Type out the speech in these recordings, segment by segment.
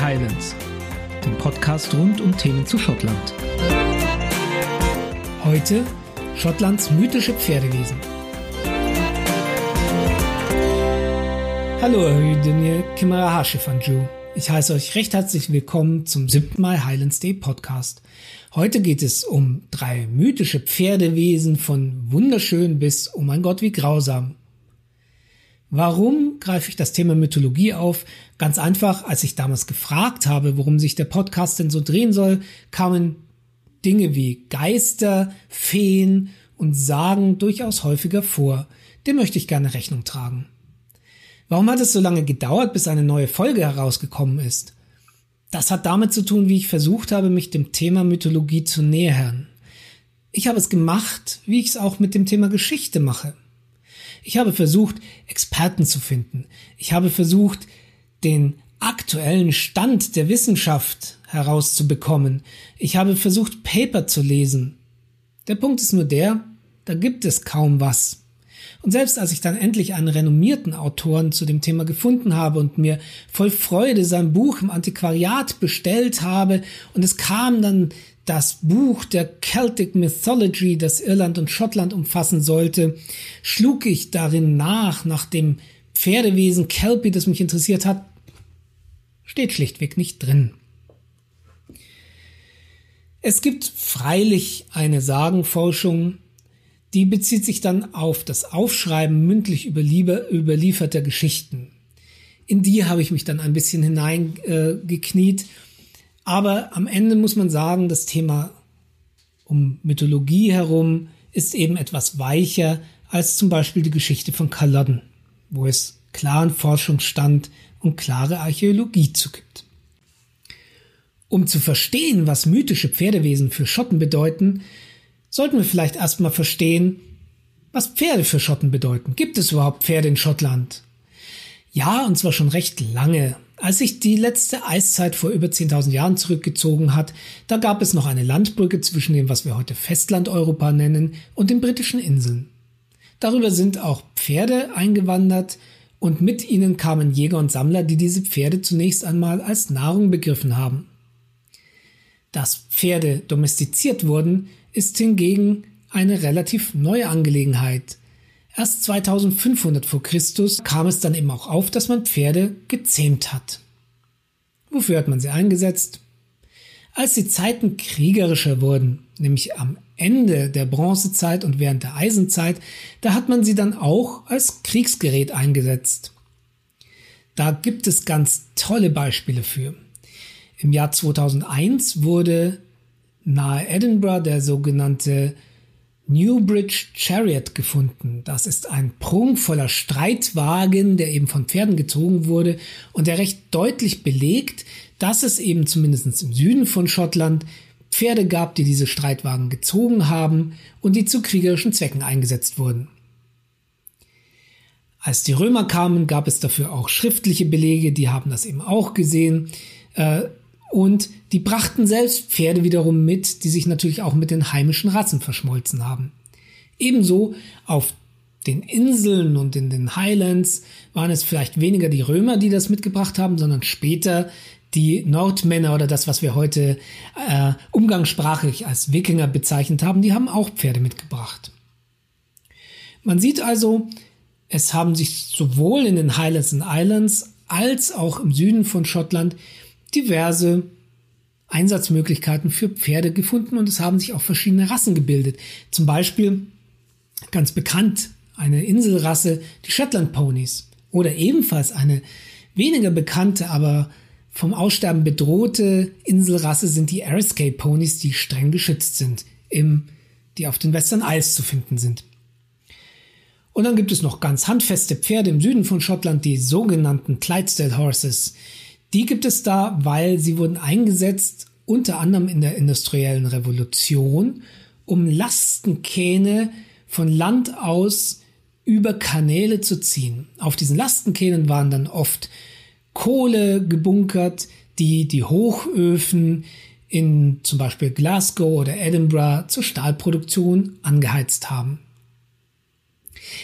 Highlands, dem Podcast rund um Themen zu Schottland. Heute Schottlands mythische Pferdewesen. Hallo, Daniel Kimara Fanju. Ich heiße euch recht herzlich willkommen zum 7. Mal Highlands Day Podcast. Heute geht es um drei mythische Pferdewesen von wunderschön bis, oh mein Gott, wie grausam. Warum greife ich das Thema Mythologie auf? Ganz einfach, als ich damals gefragt habe, worum sich der Podcast denn so drehen soll, kamen Dinge wie Geister, Feen und Sagen durchaus häufiger vor. Dem möchte ich gerne Rechnung tragen. Warum hat es so lange gedauert, bis eine neue Folge herausgekommen ist? Das hat damit zu tun, wie ich versucht habe, mich dem Thema Mythologie zu nähern. Ich habe es gemacht, wie ich es auch mit dem Thema Geschichte mache. Ich habe versucht, Experten zu finden. Ich habe versucht, den aktuellen Stand der Wissenschaft herauszubekommen. Ich habe versucht, Paper zu lesen. Der Punkt ist nur der, da gibt es kaum was. Und selbst als ich dann endlich einen renommierten Autoren zu dem Thema gefunden habe und mir voll Freude sein Buch im Antiquariat bestellt habe und es kam dann das Buch der Celtic Mythology, das Irland und Schottland umfassen sollte, schlug ich darin nach, nach dem Pferdewesen Kelpie, das mich interessiert hat, steht schlichtweg nicht drin. Es gibt freilich eine Sagenforschung, die bezieht sich dann auf das Aufschreiben mündlich überlieferter Geschichten. In die habe ich mich dann ein bisschen hineingekniet. Äh, aber am Ende muss man sagen, das Thema um Mythologie herum ist eben etwas weicher als zum Beispiel die Geschichte von Culloden, wo es klaren Forschungsstand und klare Archäologie zugibt. Um zu verstehen, was mythische Pferdewesen für Schotten bedeuten, sollten wir vielleicht erstmal verstehen, was Pferde für Schotten bedeuten. Gibt es überhaupt Pferde in Schottland? Ja, und zwar schon recht lange. Als sich die letzte Eiszeit vor über 10.000 Jahren zurückgezogen hat, da gab es noch eine Landbrücke zwischen dem, was wir heute Festlandeuropa nennen, und den britischen Inseln. Darüber sind auch Pferde eingewandert und mit ihnen kamen Jäger und Sammler, die diese Pferde zunächst einmal als Nahrung begriffen haben. Dass Pferde domestiziert wurden, ist hingegen eine relativ neue Angelegenheit. Erst 2500 vor Christus kam es dann eben auch auf, dass man Pferde gezähmt hat. Wofür hat man sie eingesetzt? Als die Zeiten kriegerischer wurden, nämlich am Ende der Bronzezeit und während der Eisenzeit, da hat man sie dann auch als Kriegsgerät eingesetzt. Da gibt es ganz tolle Beispiele für. Im Jahr 2001 wurde nahe Edinburgh der sogenannte Newbridge Chariot gefunden. Das ist ein prunkvoller Streitwagen, der eben von Pferden gezogen wurde und der recht deutlich belegt, dass es eben zumindest im Süden von Schottland Pferde gab, die diese Streitwagen gezogen haben und die zu kriegerischen Zwecken eingesetzt wurden. Als die Römer kamen, gab es dafür auch schriftliche Belege, die haben das eben auch gesehen. Äh, und die brachten selbst Pferde wiederum mit, die sich natürlich auch mit den heimischen Rassen verschmolzen haben. Ebenso auf den Inseln und in den Highlands waren es vielleicht weniger die Römer, die das mitgebracht haben, sondern später die Nordmänner oder das, was wir heute äh, umgangssprachlich als Wikinger bezeichnet haben, die haben auch Pferde mitgebracht. Man sieht also, es haben sich sowohl in den Highlands und Islands als auch im Süden von Schottland diverse Einsatzmöglichkeiten für Pferde gefunden und es haben sich auch verschiedene Rassen gebildet. Zum Beispiel ganz bekannt eine Inselrasse, die Shetland Ponys oder ebenfalls eine weniger bekannte, aber vom Aussterben bedrohte Inselrasse sind die Eriskay Ponys, die streng geschützt sind, im, die auf den Western Isles zu finden sind. Und dann gibt es noch ganz handfeste Pferde im Süden von Schottland, die sogenannten Clydesdale Horses. Die gibt es da, weil sie wurden eingesetzt unter anderem in der industriellen Revolution, um Lastenkähne von Land aus über Kanäle zu ziehen. Auf diesen Lastenkähnen waren dann oft Kohle gebunkert, die die Hochöfen in zum Beispiel Glasgow oder Edinburgh zur Stahlproduktion angeheizt haben.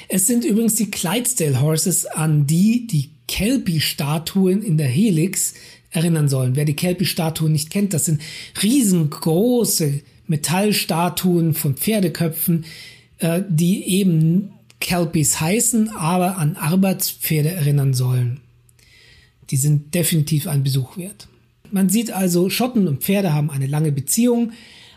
Es sind übrigens die Clydesdale Horses, an die die Kelpie-Statuen in der Helix erinnern sollen. Wer die Kelpie-Statuen nicht kennt, das sind riesengroße Metallstatuen von Pferdeköpfen, äh, die eben Kelpies heißen, aber an Arbeitspferde erinnern sollen. Die sind definitiv ein Besuch wert. Man sieht also, Schotten und Pferde haben eine lange Beziehung.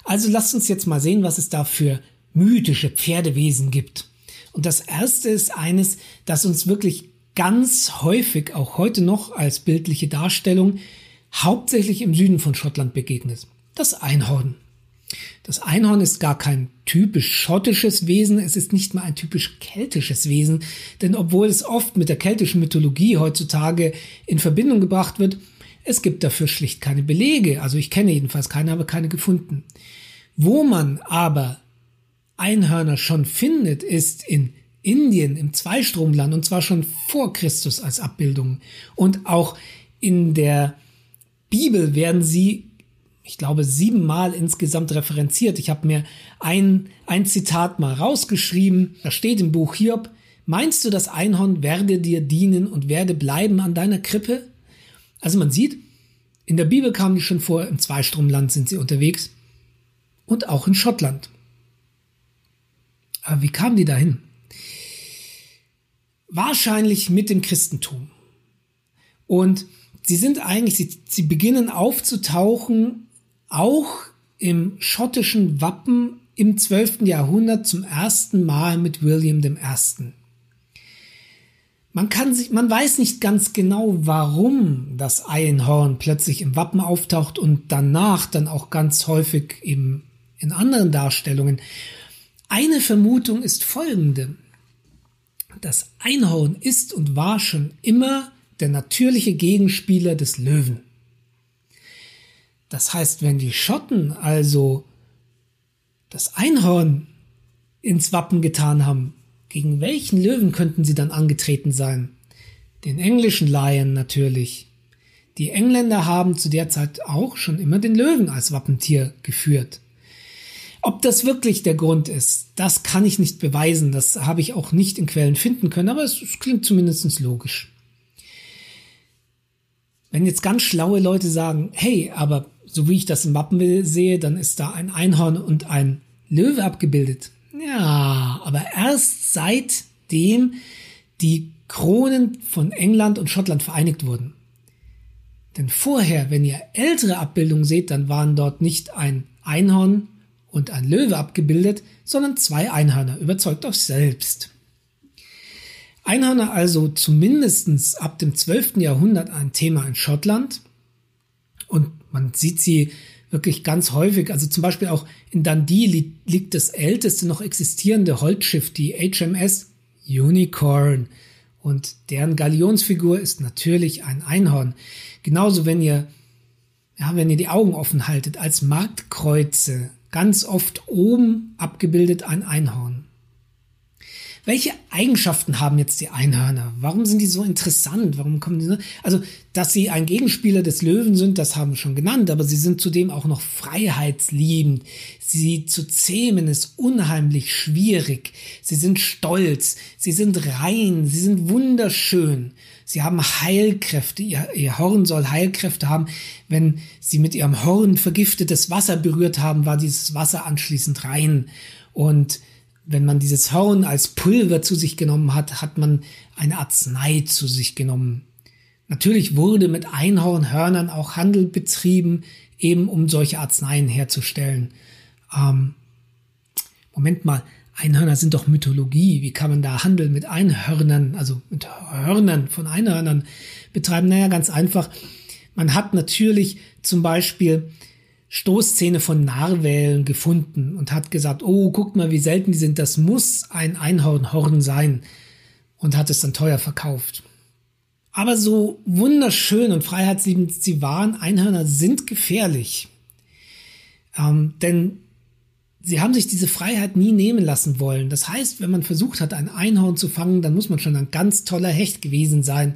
Also lasst uns jetzt mal sehen, was es da für mythische Pferdewesen gibt. Und das erste ist eines, das uns wirklich ganz häufig, auch heute noch als bildliche Darstellung, hauptsächlich im Süden von Schottland begegnet. Das Einhorn. Das Einhorn ist gar kein typisch schottisches Wesen, es ist nicht mal ein typisch keltisches Wesen, denn obwohl es oft mit der keltischen Mythologie heutzutage in Verbindung gebracht wird, es gibt dafür schlicht keine Belege, also ich kenne jedenfalls keine, aber keine gefunden. Wo man aber Einhörner schon findet, ist in Indien, im Zweistromland, und zwar schon vor Christus als Abbildung. Und auch in der Bibel werden sie ich glaube, siebenmal insgesamt referenziert. Ich habe mir ein, ein Zitat mal rausgeschrieben. Da steht im Buch Hiob, meinst du, das Einhorn werde dir dienen und werde bleiben an deiner Krippe? Also man sieht, in der Bibel kamen die schon vor, im Zweistromland sind sie unterwegs und auch in Schottland. Aber wie kamen die dahin? Wahrscheinlich mit dem Christentum. Und sie sind eigentlich, sie, sie beginnen aufzutauchen auch im schottischen Wappen im 12. Jahrhundert zum ersten Mal mit William I. Man kann sich, man weiß nicht ganz genau, warum das Einhorn plötzlich im Wappen auftaucht und danach dann auch ganz häufig eben in anderen Darstellungen. Eine Vermutung ist folgende. Das Einhorn ist und war schon immer der natürliche Gegenspieler des Löwen. Das heißt, wenn die Schotten also das Einhorn ins Wappen getan haben, gegen welchen Löwen könnten sie dann angetreten sein? Den englischen Lion natürlich. Die Engländer haben zu der Zeit auch schon immer den Löwen als Wappentier geführt. Ob das wirklich der Grund ist, das kann ich nicht beweisen, das habe ich auch nicht in Quellen finden können, aber es, es klingt zumindest logisch. Wenn jetzt ganz schlaue Leute sagen, hey, aber so wie ich das im Wappen sehe, dann ist da ein Einhorn und ein Löwe abgebildet. Ja, aber erst seitdem die Kronen von England und Schottland vereinigt wurden. Denn vorher, wenn ihr ältere Abbildungen seht, dann waren dort nicht ein Einhorn und ein Löwe abgebildet, sondern zwei Einhörner. Überzeugt euch selbst. Einhörner also zumindestens ab dem 12. Jahrhundert ein Thema in Schottland. Und man sieht sie wirklich ganz häufig. Also zum Beispiel auch in Dundee li liegt das älteste noch existierende Holzschiff, die HMS Unicorn. Und deren Galionsfigur ist natürlich ein Einhorn. Genauso, wenn ihr, ja, wenn ihr die Augen offen haltet, als Marktkreuze ganz oft oben abgebildet ein Einhorn. Welche Eigenschaften haben jetzt die Einhörner? Warum sind die so interessant? Warum kommen die so? Also, dass sie ein Gegenspieler des Löwen sind, das haben wir schon genannt, aber sie sind zudem auch noch freiheitsliebend. Sie zu zähmen ist unheimlich schwierig. Sie sind stolz, sie sind rein, sie sind wunderschön. Sie haben Heilkräfte. Ihr, ihr Horn soll Heilkräfte haben. Wenn sie mit ihrem Horn vergiftetes Wasser berührt haben, war dieses Wasser anschließend rein. Und wenn man dieses Horn als Pulver zu sich genommen hat, hat man eine Arznei zu sich genommen. Natürlich wurde mit Einhornhörnern auch Handel betrieben, eben um solche Arzneien herzustellen. Ähm, Moment mal, Einhörner sind doch Mythologie. Wie kann man da Handel mit Einhörnern, also mit Hörnern von Einhörnern betreiben? Naja, ganz einfach. Man hat natürlich zum Beispiel Stoßzähne von Narwälen gefunden und hat gesagt, oh, guckt mal, wie selten die sind, das muss ein Einhornhorn sein und hat es dann teuer verkauft. Aber so wunderschön und freiheitsliebend sie waren, Einhörner sind gefährlich. Ähm, denn sie haben sich diese Freiheit nie nehmen lassen wollen. Das heißt, wenn man versucht hat, ein Einhorn zu fangen, dann muss man schon ein ganz toller Hecht gewesen sein,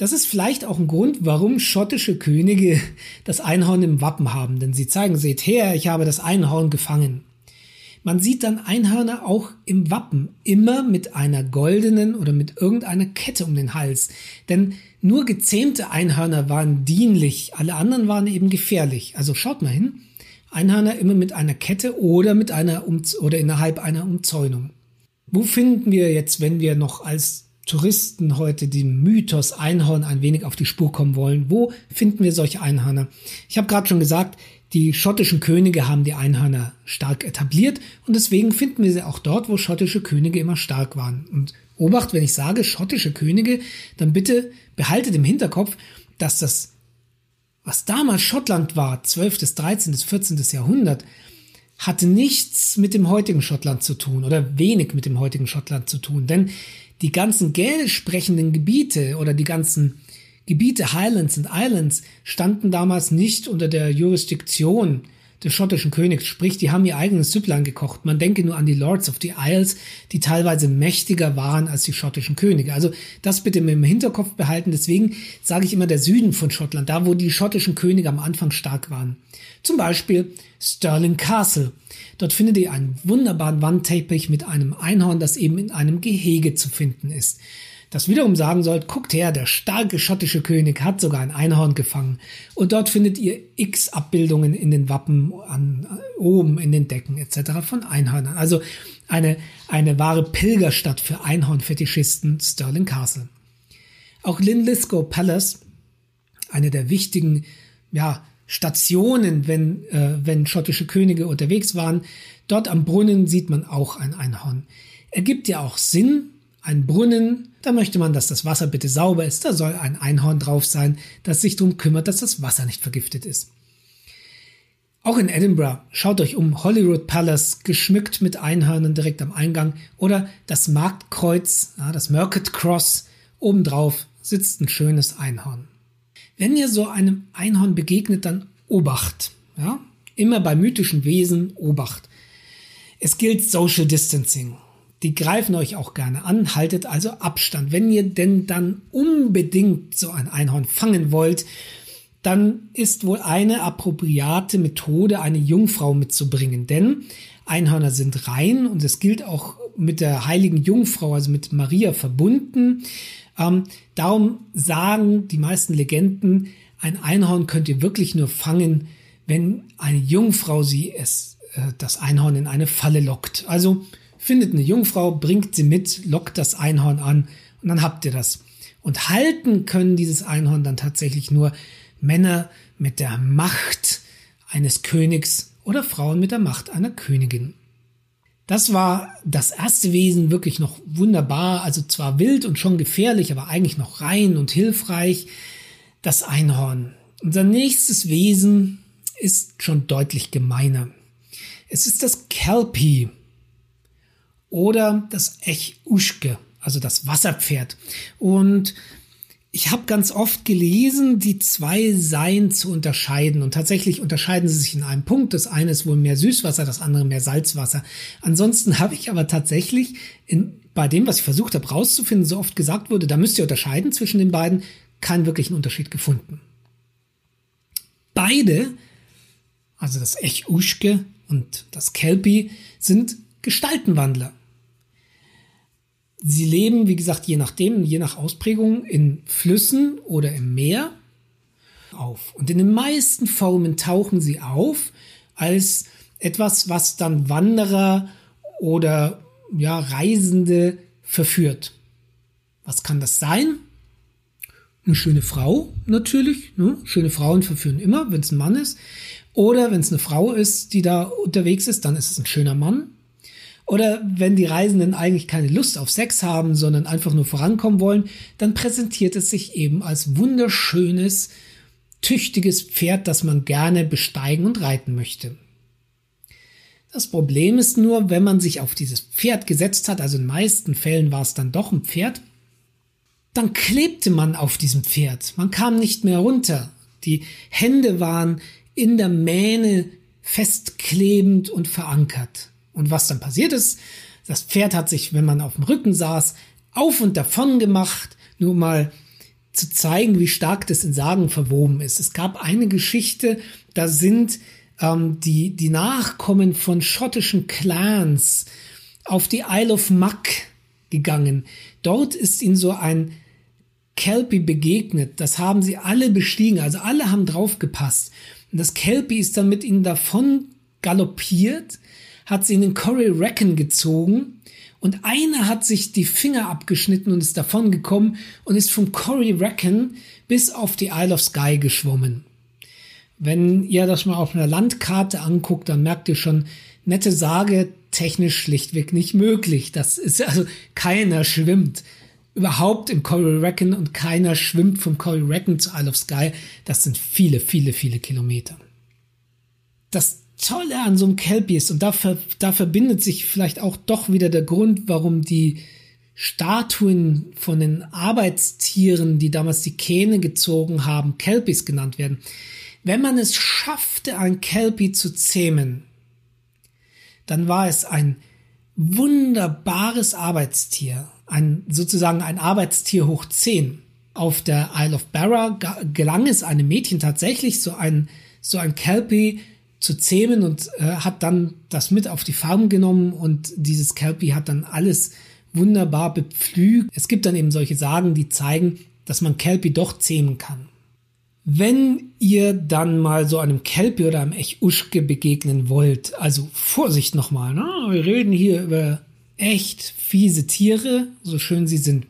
das ist vielleicht auch ein Grund, warum schottische Könige das Einhorn im Wappen haben, denn sie zeigen, seht her, ich habe das Einhorn gefangen. Man sieht dann Einhörner auch im Wappen immer mit einer goldenen oder mit irgendeiner Kette um den Hals. Denn nur gezähmte Einhörner waren dienlich, alle anderen waren eben gefährlich. Also schaut mal hin. Einhörner immer mit einer Kette oder mit einer um oder innerhalb einer Umzäunung. Wo finden wir jetzt, wenn wir noch als Touristen heute dem Mythos Einhorn ein wenig auf die Spur kommen wollen, wo finden wir solche Einhörner? Ich habe gerade schon gesagt, die schottischen Könige haben die Einhörner stark etabliert und deswegen finden wir sie auch dort, wo schottische Könige immer stark waren. Und Obacht, wenn ich sage schottische Könige, dann bitte behaltet im Hinterkopf, dass das, was damals Schottland war, 12., 13., 14. Jahrhundert, hatte nichts mit dem heutigen Schottland zu tun oder wenig mit dem heutigen Schottland zu tun. Denn die ganzen gälisch sprechenden Gebiete oder die ganzen Gebiete Highlands und Islands standen damals nicht unter der Jurisdiktion des schottischen Königs, sprich, die haben ihr eigenes Süpplein gekocht. Man denke nur an die Lords of the Isles, die teilweise mächtiger waren als die schottischen Könige. Also das bitte im Hinterkopf behalten. Deswegen sage ich immer der Süden von Schottland, da wo die schottischen Könige am Anfang stark waren. Zum Beispiel Stirling Castle. Dort findet ihr einen wunderbaren Wandteppich mit einem Einhorn, das eben in einem Gehege zu finden ist das wiederum sagen soll, guckt her, der starke schottische König hat sogar ein Einhorn gefangen. Und dort findet ihr x Abbildungen in den Wappen, an, oben in den Decken etc. von Einhörnern. Also eine, eine wahre Pilgerstadt für Einhornfetischisten Stirling Castle. Auch Linlithgow Palace, eine der wichtigen ja, Stationen, wenn, äh, wenn schottische Könige unterwegs waren. Dort am Brunnen sieht man auch ein Einhorn. Ergibt ja auch Sinn, ein Brunnen, da möchte man, dass das Wasser bitte sauber ist, da soll ein Einhorn drauf sein, das sich darum kümmert, dass das Wasser nicht vergiftet ist. Auch in Edinburgh, schaut euch um Holyrood Palace, geschmückt mit Einhörnern direkt am Eingang oder das Marktkreuz, das Market Cross, obendrauf sitzt ein schönes Einhorn. Wenn ihr so einem Einhorn begegnet, dann Obacht. Ja? Immer bei mythischen Wesen Obacht. Es gilt Social Distancing. Die greifen euch auch gerne an, haltet also Abstand. Wenn ihr denn dann unbedingt so ein Einhorn fangen wollt, dann ist wohl eine appropriate Methode, eine Jungfrau mitzubringen. Denn Einhörner sind rein und es gilt auch mit der heiligen Jungfrau, also mit Maria verbunden. Ähm, darum sagen die meisten Legenden, ein Einhorn könnt ihr wirklich nur fangen, wenn eine Jungfrau sie es, äh, das Einhorn in eine Falle lockt. Also findet eine Jungfrau, bringt sie mit, lockt das Einhorn an und dann habt ihr das. Und halten können dieses Einhorn dann tatsächlich nur Männer mit der Macht eines Königs oder Frauen mit der Macht einer Königin. Das war das erste Wesen wirklich noch wunderbar, also zwar wild und schon gefährlich, aber eigentlich noch rein und hilfreich. Das Einhorn. Unser nächstes Wesen ist schon deutlich gemeiner. Es ist das Kelpie oder das Ech-Uschke, also das Wasserpferd. Und ich habe ganz oft gelesen, die zwei seien zu unterscheiden. Und tatsächlich unterscheiden sie sich in einem Punkt. Das eine ist wohl mehr Süßwasser, das andere mehr Salzwasser. Ansonsten habe ich aber tatsächlich in, bei dem, was ich versucht habe rauszufinden, so oft gesagt wurde, da müsst ihr unterscheiden zwischen den beiden, keinen wirklichen Unterschied gefunden. Beide, also das Ech-Uschke und das Kelpie, sind Gestaltenwandler. Sie leben, wie gesagt, je nachdem, je nach Ausprägung in Flüssen oder im Meer auf. Und in den meisten Formen tauchen sie auf als etwas, was dann Wanderer oder ja, Reisende verführt. Was kann das sein? Eine schöne Frau natürlich. Ne? Schöne Frauen verführen immer, wenn es ein Mann ist. Oder wenn es eine Frau ist, die da unterwegs ist, dann ist es ein schöner Mann. Oder wenn die Reisenden eigentlich keine Lust auf Sex haben, sondern einfach nur vorankommen wollen, dann präsentiert es sich eben als wunderschönes, tüchtiges Pferd, das man gerne besteigen und reiten möchte. Das Problem ist nur, wenn man sich auf dieses Pferd gesetzt hat, also in meisten Fällen war es dann doch ein Pferd, dann klebte man auf diesem Pferd. Man kam nicht mehr runter. Die Hände waren in der Mähne festklebend und verankert. Und was dann passiert ist, das Pferd hat sich, wenn man auf dem Rücken saß, auf und davon gemacht, nur mal zu zeigen, wie stark das in Sagen verwoben ist. Es gab eine Geschichte, da sind ähm, die, die Nachkommen von schottischen Clans auf die Isle of Muck gegangen. Dort ist ihnen so ein Kelpie begegnet. Das haben sie alle bestiegen, also alle haben draufgepasst. Und das Kelpie ist dann mit ihnen davon galoppiert, hat sie in den Corey Reckon gezogen und einer hat sich die Finger abgeschnitten und ist davon gekommen und ist vom Corey Reckon bis auf die Isle of Skye geschwommen. Wenn ihr das mal auf einer Landkarte anguckt, dann merkt ihr schon, nette Sage technisch schlichtweg nicht möglich. Das ist also keiner schwimmt überhaupt im Coral Reckon und keiner schwimmt vom Coral Reckon zu Isle of Skye. Das sind viele, viele, viele Kilometer. Das Tolle an so einem Kelpie ist, und da, da verbindet sich vielleicht auch doch wieder der Grund, warum die Statuen von den Arbeitstieren, die damals die Kähne gezogen haben, Kelpies genannt werden. Wenn man es schaffte, ein Kelpie zu zähmen, dann war es ein wunderbares Arbeitstier, ein, sozusagen ein Arbeitstier hoch 10. Auf der Isle of Barra gelang es einem Mädchen tatsächlich, so ein, so ein Kelpie zu zähmen und äh, hat dann das mit auf die Farm genommen und dieses Kelpie hat dann alles wunderbar bepflügt. Es gibt dann eben solche Sagen, die zeigen, dass man Kelpie doch zähmen kann. Wenn ihr dann mal so einem Kelpie oder einem Echuschke begegnen wollt, also Vorsicht nochmal, ne? wir reden hier über echt fiese Tiere, so schön sie sind.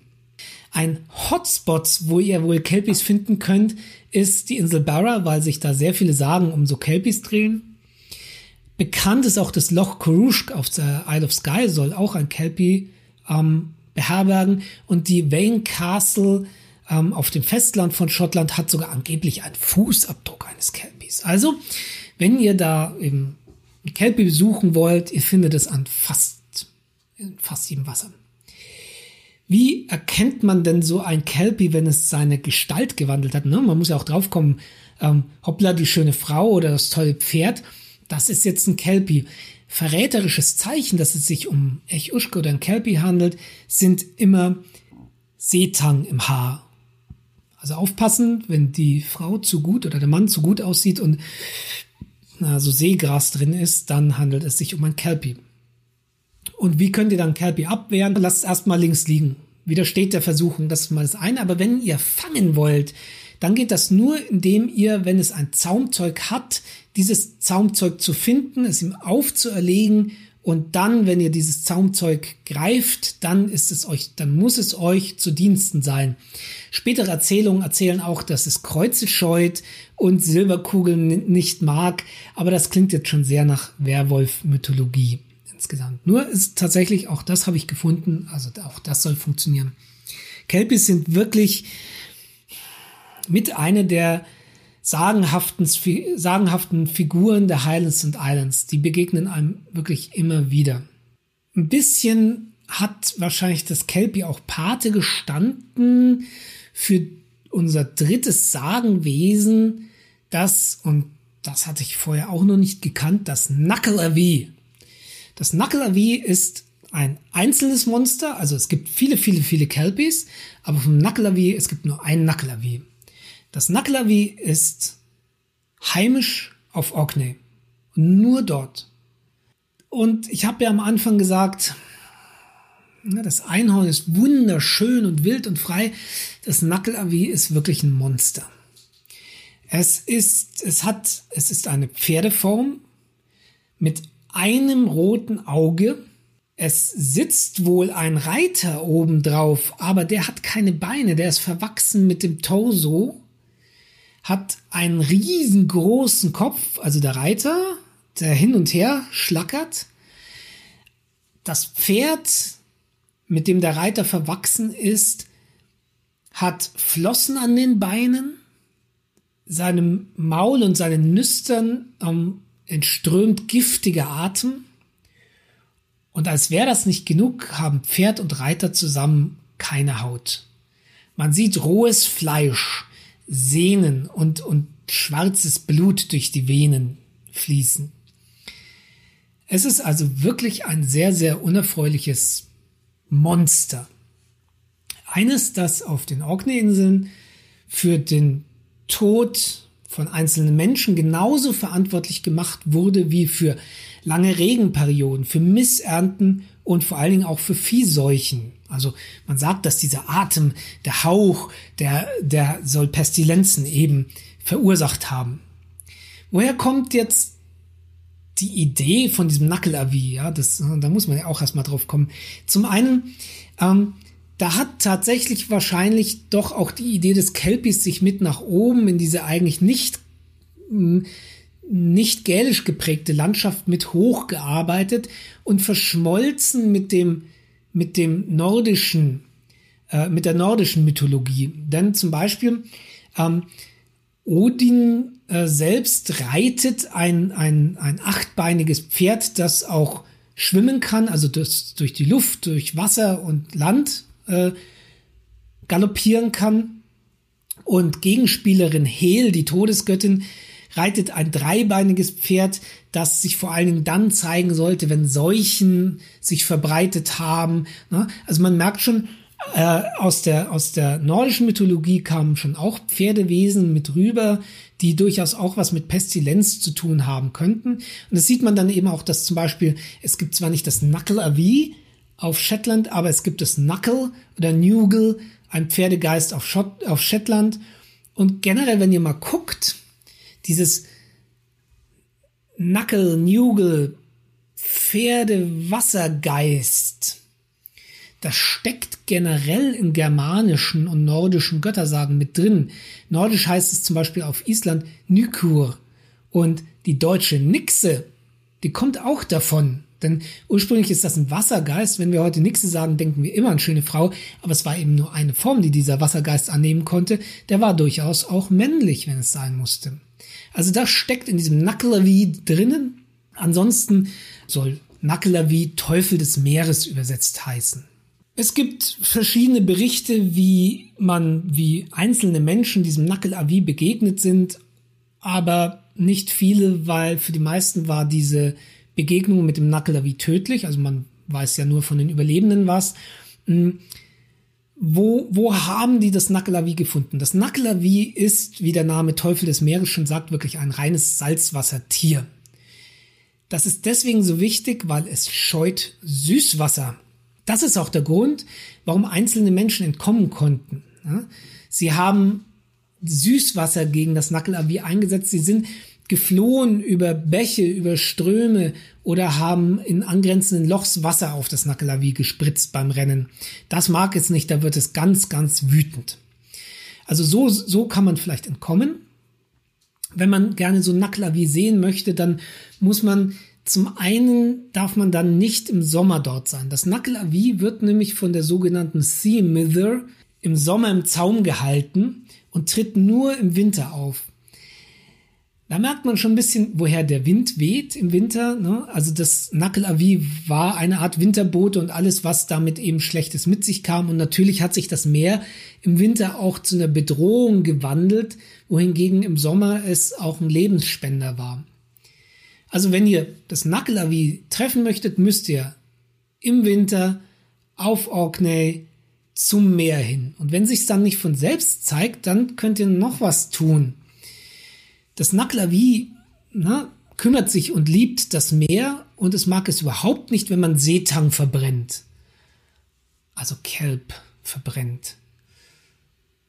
Ein Hotspot, wo ihr wohl Kelpies finden könnt, ist die Insel Barra, weil sich da sehr viele Sagen um so Kelpies drehen. Bekannt ist auch das Loch Korushk auf der Isle of Skye, soll auch ein Kelpie ähm, beherbergen. Und die Vane Castle ähm, auf dem Festland von Schottland hat sogar angeblich einen Fußabdruck eines Kelpies. Also, wenn ihr da eben Kelpie besuchen wollt, ihr findet es an fast, fast jedem Wasser. Wie erkennt man denn so ein Kelpie, wenn es seine Gestalt gewandelt hat? Ne? Man muss ja auch draufkommen, ähm, hoppla, die schöne Frau oder das tolle Pferd, das ist jetzt ein Kelpie. Verräterisches Zeichen, dass es sich um Echuschke oder ein Kelpie handelt, sind immer Seetang im Haar. Also aufpassen, wenn die Frau zu gut oder der Mann zu gut aussieht und na, so Seegras drin ist, dann handelt es sich um ein Kelpie. Und wie könnt ihr dann Kelpie abwehren? Lasst es erstmal links liegen. Widersteht der Versuchung, das ist mal das eine. Aber wenn ihr fangen wollt, dann geht das nur, indem ihr, wenn es ein Zaumzeug hat, dieses Zaumzeug zu finden, es ihm aufzuerlegen und dann, wenn ihr dieses Zaumzeug greift, dann ist es euch, dann muss es euch zu Diensten sein. Spätere Erzählungen erzählen auch, dass es Kreuze scheut und Silberkugeln nicht mag, aber das klingt jetzt schon sehr nach Werwolf-Mythologie insgesamt. Nur ist tatsächlich, auch das habe ich gefunden, also auch das soll funktionieren. Kelpis sind wirklich mit einer der sagenhaften, sagenhaften Figuren der Highlands and Islands. Die begegnen einem wirklich immer wieder. Ein bisschen hat wahrscheinlich das Kelpie auch Pate gestanden für unser drittes Sagenwesen, das, und das hatte ich vorher auch noch nicht gekannt, das Knuckle-Avi. Das Knuckle-Avi ist ein einzelnes Monster, also es gibt viele, viele, viele Kelpies, aber vom Knuckle-Avi, es gibt nur ein Knuckle-Avi. Das Knuckle-Avi ist heimisch auf Orkney. Nur dort. Und ich habe ja am Anfang gesagt, das Einhorn ist wunderschön und wild und frei. Das Knuckle-Avi ist wirklich ein Monster. Es ist, es hat, es ist eine Pferdeform mit einem roten Auge. Es sitzt wohl ein Reiter oben drauf, aber der hat keine Beine, der ist verwachsen mit dem Torso, hat einen riesengroßen Kopf, also der Reiter, der hin und her schlackert. Das Pferd, mit dem der Reiter verwachsen ist, hat Flossen an den Beinen, seinem Maul und seinen Nüstern ähm, entströmt giftiger Atem. Und als wäre das nicht genug, haben Pferd und Reiter zusammen keine Haut. Man sieht rohes Fleisch, Sehnen und, und schwarzes Blut durch die Venen fließen. Es ist also wirklich ein sehr, sehr unerfreuliches Monster. Eines, das auf den Orkney-Inseln für den Tod von einzelnen Menschen genauso verantwortlich gemacht wurde wie für lange Regenperioden, für Missernten und vor allen Dingen auch für Viehseuchen. Also man sagt, dass dieser Atem, der Hauch, der, der soll Pestilenzen eben verursacht haben. Woher kommt jetzt die Idee von diesem Nackelavi? Ja, das, da muss man ja auch erstmal drauf kommen. Zum einen, ähm, da hat tatsächlich wahrscheinlich doch auch die Idee des Kelpis sich mit nach oben in diese eigentlich nicht nicht gälisch geprägte Landschaft mit hochgearbeitet und verschmolzen mit dem, mit dem nordischen, äh, mit der nordischen Mythologie. Denn zum Beispiel ähm, Odin äh, selbst reitet ein, ein, ein achtbeiniges Pferd, das auch schwimmen kann, also das durch die Luft, durch Wasser und Land äh, galoppieren kann. Und Gegenspielerin Hel, die Todesgöttin, reitet ein dreibeiniges Pferd, das sich vor allen Dingen dann zeigen sollte, wenn Seuchen sich verbreitet haben. Ne? Also man merkt schon, äh, aus, der, aus der nordischen Mythologie kamen schon auch Pferdewesen mit rüber, die durchaus auch was mit Pestilenz zu tun haben könnten. Und das sieht man dann eben auch, dass zum Beispiel, es gibt zwar nicht das Knuckle-Avi auf Shetland, aber es gibt das Knuckle oder Nugel, ein Pferdegeist auf, Schott, auf Shetland. Und generell, wenn ihr mal guckt, dieses Knuckle, Nugel, Pferde-Wassergeist, das steckt generell in germanischen und nordischen Göttersagen mit drin. Nordisch heißt es zum Beispiel auf Island Nykur und die deutsche Nixe, die kommt auch davon. Denn ursprünglich ist das ein Wassergeist. Wenn wir heute Nixe sagen, denken wir immer an schöne Frau. Aber es war eben nur eine Form, die dieser Wassergeist annehmen konnte. Der war durchaus auch männlich, wenn es sein musste. Also das steckt in diesem Nakelavi drinnen. Ansonsten soll Nakelavi Teufel des Meeres übersetzt heißen. Es gibt verschiedene Berichte, wie man, wie einzelne Menschen diesem Nakelavi begegnet sind, aber nicht viele, weil für die meisten war diese Begegnung mit dem Nakelavi tödlich. Also man weiß ja nur von den Überlebenden was. Hm, wo, wo haben die das Nakelavi gefunden? Das Nakelavi ist, wie der Name Teufel des Meeres schon sagt, wirklich ein reines Salzwassertier. Das ist deswegen so wichtig, weil es scheut Süßwasser. Das ist auch der Grund, warum einzelne Menschen entkommen konnten. Sie haben Süßwasser gegen das Nakelavi eingesetzt. Sie sind geflohen über Bäche, über Ströme oder haben in angrenzenden Lochs Wasser auf das Nakelavi gespritzt beim Rennen. Das mag es nicht, da wird es ganz, ganz wütend. Also so, so kann man vielleicht entkommen. Wenn man gerne so Nakelavi sehen möchte, dann muss man zum einen darf man dann nicht im Sommer dort sein. Das Nakelavi wird nämlich von der sogenannten Sea Mither im Sommer im Zaum gehalten und tritt nur im Winter auf. Da merkt man schon ein bisschen, woher der Wind weht im Winter. Ne? Also das Nakelavi war eine Art Winterboot und alles, was damit eben Schlechtes mit sich kam. Und natürlich hat sich das Meer im Winter auch zu einer Bedrohung gewandelt, wohingegen im Sommer es auch ein Lebensspender war. Also wenn ihr das Nakelavi treffen möchtet, müsst ihr im Winter auf Orkney zum Meer hin. Und wenn sich's dann nicht von selbst zeigt, dann könnt ihr noch was tun. Das Naklavi ne, kümmert sich und liebt das Meer und es mag es überhaupt nicht, wenn man Seetang verbrennt. Also Kelp verbrennt.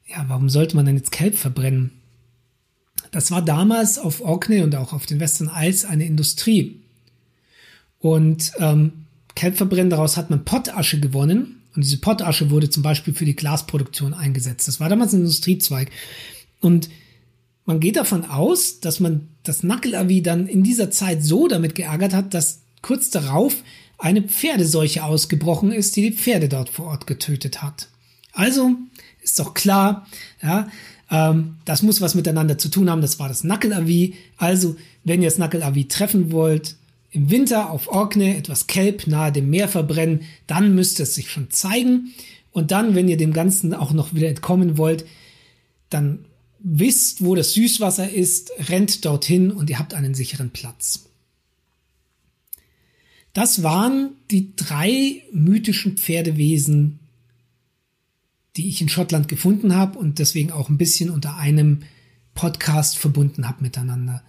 Ja, warum sollte man denn jetzt Kelp verbrennen? Das war damals auf Orkney und auch auf den Western Isles eine Industrie. Und ähm, Kelpverbrennen, daraus hat man Pottasche gewonnen. Und diese Pottasche wurde zum Beispiel für die Glasproduktion eingesetzt. Das war damals ein Industriezweig. Und man geht davon aus, dass man das Nackelavi dann in dieser Zeit so damit geärgert hat, dass kurz darauf eine Pferdeseuche ausgebrochen ist, die die Pferde dort vor Ort getötet hat. Also ist doch klar, ja, ähm, das muss was miteinander zu tun haben. Das war das Nackelavi. Also, wenn ihr das Nackelavi treffen wollt, im Winter auf Orkney etwas Kelp nahe dem Meer verbrennen, dann müsste es sich schon zeigen. Und dann, wenn ihr dem Ganzen auch noch wieder entkommen wollt, dann wisst, wo das Süßwasser ist, rennt dorthin und ihr habt einen sicheren Platz. Das waren die drei mythischen Pferdewesen, die ich in Schottland gefunden habe und deswegen auch ein bisschen unter einem Podcast verbunden habe miteinander.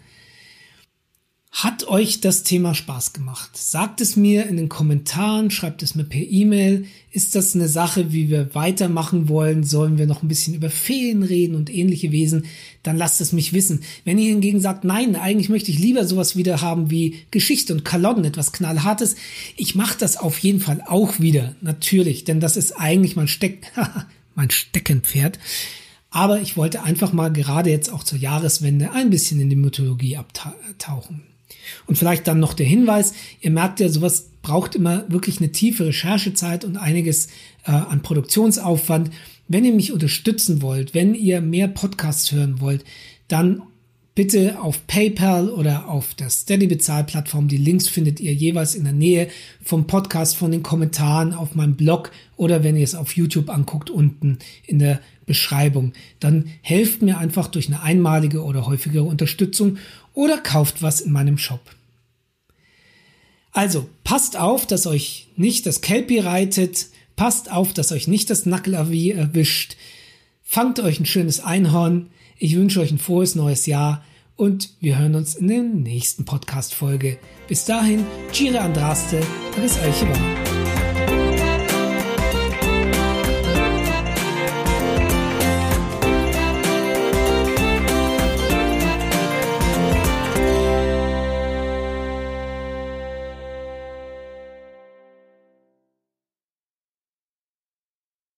Hat euch das Thema Spaß gemacht? Sagt es mir in den Kommentaren, schreibt es mir per E-Mail. Ist das eine Sache, wie wir weitermachen wollen? Sollen wir noch ein bisschen über Feen reden und ähnliche Wesen? Dann lasst es mich wissen. Wenn ihr hingegen sagt, nein, eigentlich möchte ich lieber sowas wieder haben wie Geschichte und Kalotten, etwas knallhartes, ich mache das auf jeden Fall auch wieder, natürlich, denn das ist eigentlich mein Steck, mein Steckenpferd. Aber ich wollte einfach mal gerade jetzt auch zur Jahreswende ein bisschen in die Mythologie abtauchen. Und vielleicht dann noch der Hinweis, ihr merkt ja, sowas braucht immer wirklich eine tiefe Recherchezeit und einiges äh, an Produktionsaufwand. Wenn ihr mich unterstützen wollt, wenn ihr mehr Podcasts hören wollt, dann bitte auf PayPal oder auf der Steady Bezahlplattform. Die Links findet ihr jeweils in der Nähe vom Podcast, von den Kommentaren auf meinem Blog oder wenn ihr es auf YouTube anguckt, unten in der Beschreibung. Dann helft mir einfach durch eine einmalige oder häufigere Unterstützung oder kauft was in meinem Shop. Also passt auf, dass euch nicht das Kelpie reitet, passt auf, dass euch nicht das Nackelavi erwischt, fangt euch ein schönes Einhorn, ich wünsche euch ein frohes neues Jahr und wir hören uns in der nächsten Podcast-Folge. Bis dahin, Gire Andraste, Chris Eichebaum.